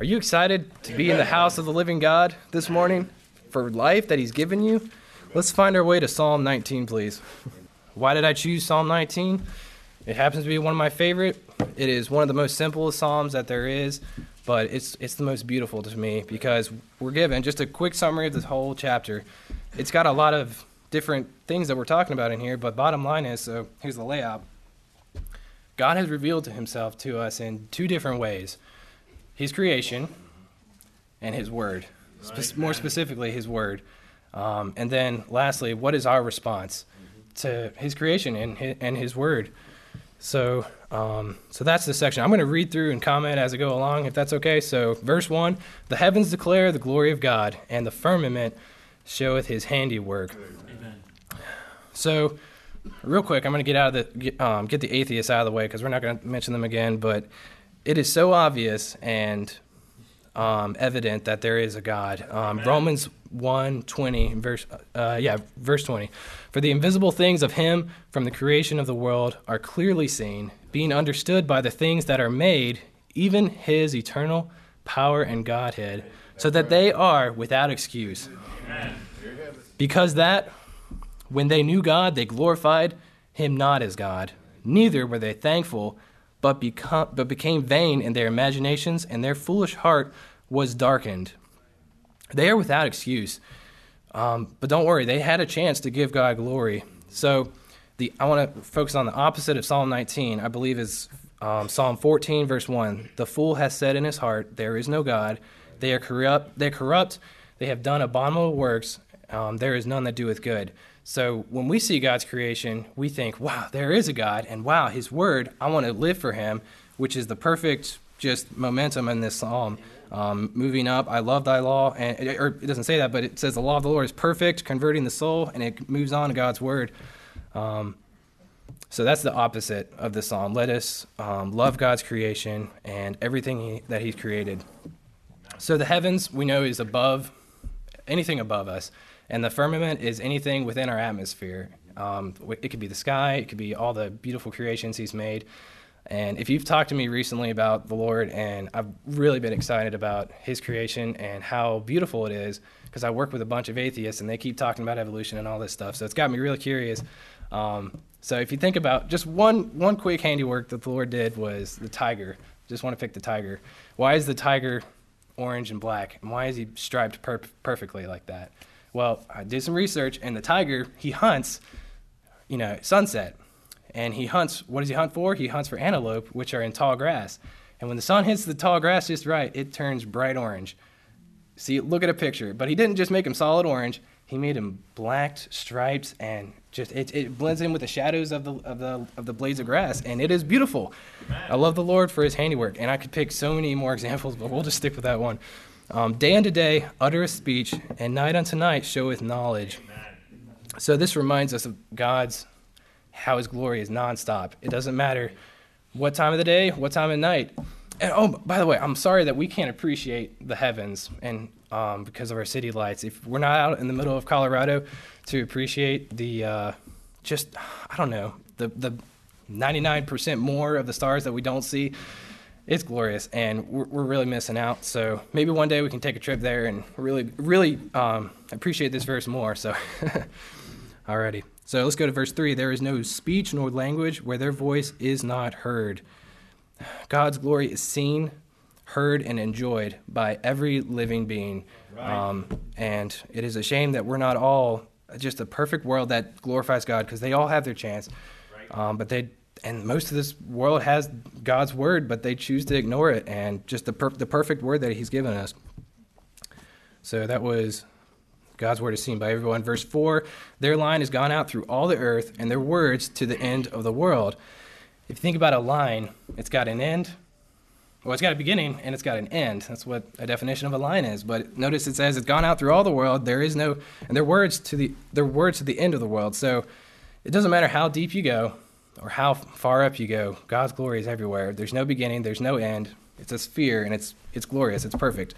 Are you excited to be in the house of the living God this morning for life that He's given you? Let's find our way to Psalm 19, please. Why did I choose Psalm 19? It happens to be one of my favorite. It is one of the most simplest psalms that there is, but it's it's the most beautiful to me because we're given just a quick summary of this whole chapter. It's got a lot of different things that we're talking about in here, but bottom line is so here's the layout. God has revealed to himself to us in two different ways his creation and his word. Spe- more specifically, his word. Um, and then lastly, what is our response to his creation and his, and his word? So, um, so that's the section. I'm going to read through and comment as I go along, if that's okay. So, verse one: The heavens declare the glory of God, and the firmament showeth His handiwork. Amen. So, real quick, I'm going to get out of the um, get the atheists out of the way because we're not going to mention them again. But it is so obvious and um, evident that there is a God. Um, Romans 1 20, verse, uh, yeah, verse 20. For the invisible things of Him from the creation of the world are clearly seen, being understood by the things that are made, even His eternal power and Godhead, so that they are without excuse. Because that, when they knew God, they glorified Him not as God, neither were they thankful but, become, but became vain in their imaginations, and their foolish heart was darkened. They are without excuse. Um, but don't worry, they had a chance to give God glory. So the, I want to focus on the opposite of Psalm 19, I believe is um, Psalm 14, verse 1. The fool has said in his heart, There is no God. They are corrupt. They corrupt. They have done abominable works. Um, there is none that doeth good. So when we see God's creation, we think, wow, there is a God, and wow, His Word, I want to live for Him, which is the perfect just momentum in this psalm. Um, moving up, I love thy law, and or it doesn't say that, but it says the law of the Lord is perfect, converting the soul, and it moves on to God's Word. Um, so that's the opposite of the psalm. Let us um, love God's creation and everything he, that He's created. So the heavens we know is above anything above us. And the firmament is anything within our atmosphere. Um, it could be the sky, it could be all the beautiful creations He's made. And if you've talked to me recently about the Lord, and I've really been excited about His creation and how beautiful it is, because I work with a bunch of atheists and they keep talking about evolution and all this stuff. So it's got me really curious. Um, so if you think about just one one quick handiwork that the Lord did was the tiger. Just want to pick the tiger. Why is the tiger orange and black, and why is he striped per- perfectly like that? Well, I did some research, and the tiger he hunts, you know, sunset, and he hunts. What does he hunt for? He hunts for antelope, which are in tall grass. And when the sun hits the tall grass just right, it turns bright orange. See, look at a picture. But he didn't just make him solid orange. He made him blacked, stripes, and just it, it blends in with the shadows of the of the of the blades of grass, and it is beautiful. I love the Lord for His handiwork, and I could pick so many more examples, but we'll just stick with that one. Um, day unto day uttereth speech, and night unto night showeth knowledge. So this reminds us of God's how His glory is nonstop. It doesn't matter what time of the day, what time of night. And oh, by the way, I'm sorry that we can't appreciate the heavens and um, because of our city lights. If we're not out in the middle of Colorado to appreciate the uh, just I don't know the the 99% more of the stars that we don't see it's glorious, and we're, we're, really missing out. So maybe one day we can take a trip there and really, really um, appreciate this verse more. So, alrighty. So let's go to verse three. There is no speech nor language where their voice is not heard. God's glory is seen, heard, and enjoyed by every living being. Right. Um, and it is a shame that we're not all just a perfect world that glorifies God because they all have their chance. Right. Um, but they and most of this world has God's word, but they choose to ignore it and just the per- the perfect word that He's given us. So that was God's word is seen by everyone. Verse four: Their line has gone out through all the earth, and their words to the end of the world. If you think about a line, it's got an end. Well, it's got a beginning and it's got an end. That's what a definition of a line is. But notice it says it's gone out through all the world. There is no, and their words to the their words to the end of the world. So it doesn't matter how deep you go or how far up you go, God's glory is everywhere. There's no beginning, there's no end. It's a sphere, and it's it's glorious. It's perfect.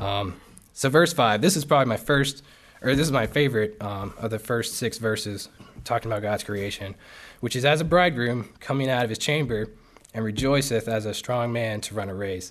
Um, so verse five. This is probably my first, or this is my favorite um, of the first six verses talking about God's creation, which is as a bridegroom coming out of his chamber and rejoiceth as a strong man to run a race.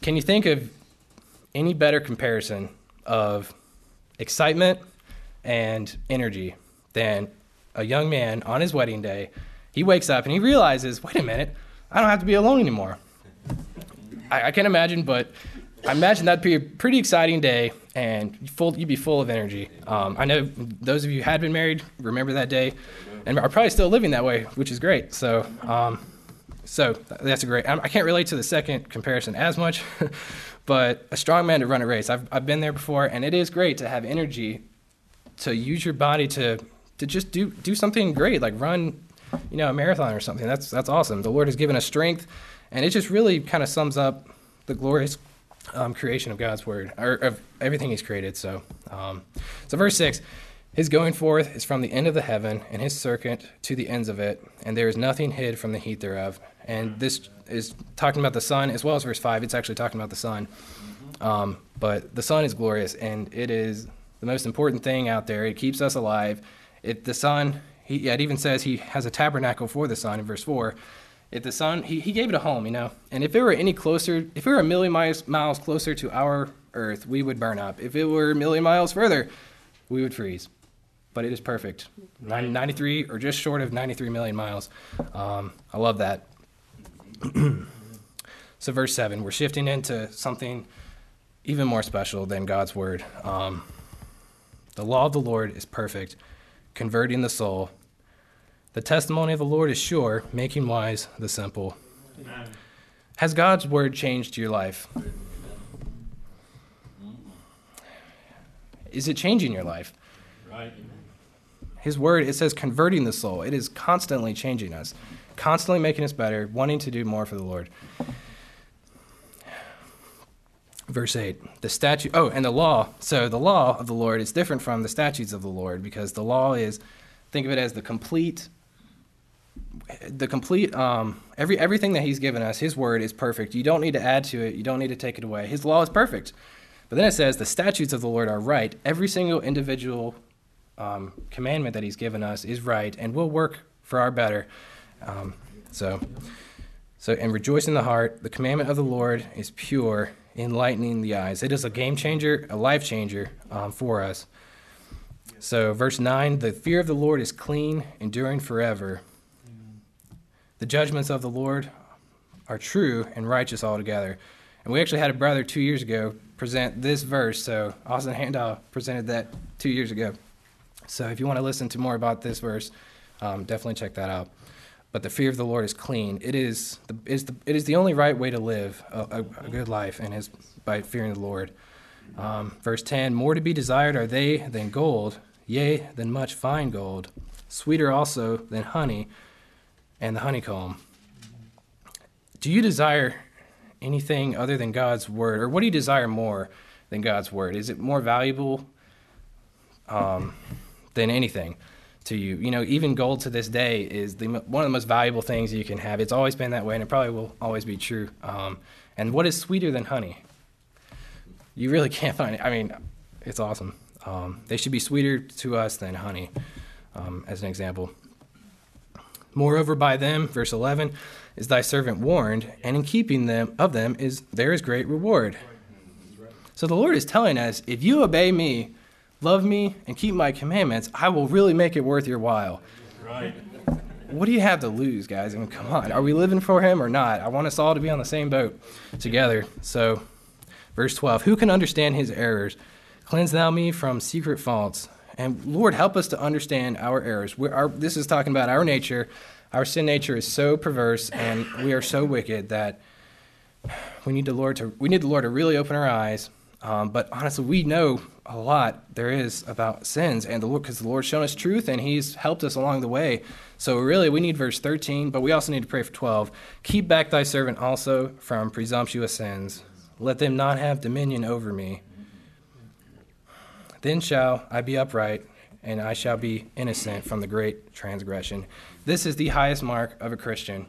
can you think of any better comparison of excitement and energy than a young man on his wedding day? He wakes up and he realizes, wait a minute, I don't have to be alone anymore. I, I can't imagine, but I imagine that'd be a pretty exciting day, and full, you'd be full of energy. Um, I know those of you who had been married remember that day, and are probably still living that way, which is great. So, um, so that's a great. I can't relate to the second comparison as much, but a strong man to run a race. I've I've been there before, and it is great to have energy, to use your body to to just do do something great, like run, you know, a marathon or something. That's that's awesome. The Lord has given us strength, and it just really kind of sums up the glorious um, creation of God's word, or of everything He's created. So, um, so verse six, His going forth is from the end of the heaven, and His circuit to the ends of it, and there is nothing hid from the heat thereof. And this is talking about the sun as well as verse five. It's actually talking about the sun, um, but the sun is glorious, and it is the most important thing out there. It keeps us alive. It the sun. He, it even says He has a tabernacle for the sun in verse four. If the sun he, he gave it a home you know? And if it were any closer if it were a million miles, miles closer to our earth we would burn up. If it were a million miles further we would freeze. But it is perfect. 93 or just short of 93 million miles. Um, i love that. So verse 7 we're shifting into something even more special than god's word. Um, the law of the lord is perfect converting the soul the testimony of the Lord is sure, making wise the simple. Amen. Has God's word changed your life? Is it changing your life? Right. His word, it says converting the soul. It is constantly changing us, constantly making us better, wanting to do more for the Lord. Verse 8, the statute, oh, and the law. So the law of the Lord is different from the statutes of the Lord because the law is, think of it as the complete the complete um, every everything that he's given us his word is perfect. You don't need to add to it. You don't need to take it away. His law is perfect. But then it says the statutes of the lord are right. Every single individual um, commandment that he's given us is right and will work for our better. Um, so so and rejoice in the heart. The commandment of the lord is pure enlightening the eyes it is a game changer a life changer um, for us so verse 9 the fear of the lord is clean enduring forever the judgments of the Lord are true and righteous altogether. And we actually had a brother two years ago present this verse. So Austin Handow presented that two years ago. So if you want to listen to more about this verse, um, definitely check that out. But the fear of the Lord is clean. It is the, is the, it is the only right way to live a, a, a good life, and is by fearing the Lord. Um, verse 10 More to be desired are they than gold, yea, than much fine gold, sweeter also than honey and the honeycomb. Do you desire anything other than God's word, or what do you desire more than God's word? Is it more valuable um, than anything to you? You know, even gold to this day is the, one of the most valuable things you can have. It's always been that way, and it probably will always be true. Um, and what is sweeter than honey? You really can't find it. I mean, it's awesome. Um, they should be sweeter to us than honey, um, as an example. Moreover, by them, verse 11, is thy servant warned, and in keeping them of them is there is great reward. So the Lord is telling us, if you obey me, love me, and keep my commandments, I will really make it worth your while. Right. What do you have to lose, guys? I mean, come on. Are we living for him or not? I want us all to be on the same boat together. So, verse 12 Who can understand his errors? Cleanse thou me from secret faults. And Lord, help us to understand our errors. Our, this is talking about our nature. Our sin nature is so perverse, and we are so wicked that we need the Lord to we need the Lord to really open our eyes. Um, but honestly, we know a lot there is about sins, and the Lord because the Lord's shown us truth, and He's helped us along the way. So really, we need verse 13, but we also need to pray for 12. Keep back thy servant also from presumptuous sins. Let them not have dominion over me. Then shall I be upright, and I shall be innocent from the great transgression. This is the highest mark of a Christian.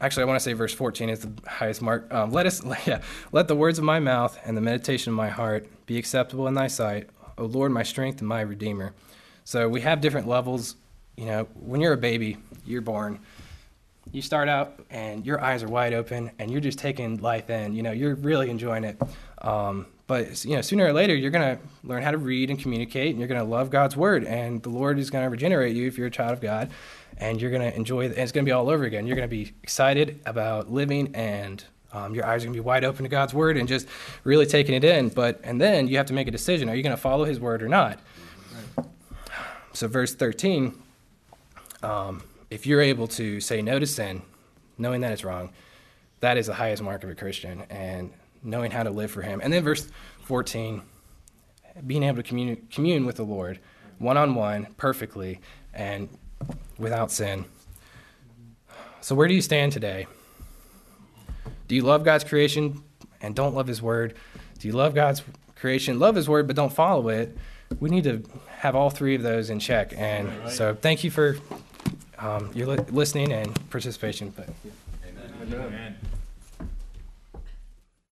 Actually, I want to say verse 14 is the highest mark. Um, let us, yeah, let the words of my mouth and the meditation of my heart be acceptable in thy sight, O Lord, my strength and my redeemer. So we have different levels. You know, when you're a baby, you're born. you start out and your eyes are wide open and you're just taking life in. You know, you're really enjoying it. Um, but you know, sooner or later, you're gonna learn how to read and communicate, and you're gonna love God's word, and the Lord is gonna regenerate you if you're a child of God, and you're gonna enjoy. And it's gonna be all over again. You're gonna be excited about living, and um, your eyes are gonna be wide open to God's word, and just really taking it in. But and then you have to make a decision: Are you gonna follow His word or not? So, verse 13. Um, if you're able to say no to sin, knowing that it's wrong, that is the highest mark of a Christian. And knowing how to live for Him. And then verse 14, being able to commune, commune with the Lord one on one, perfectly, and without sin. So, where do you stand today? Do you love God's creation and don't love His Word? Do you love God's creation, love His Word, but don't follow it? We need to have all three of those in check. And so, thank you for um, your li- listening and participation. But, Amen. Amen.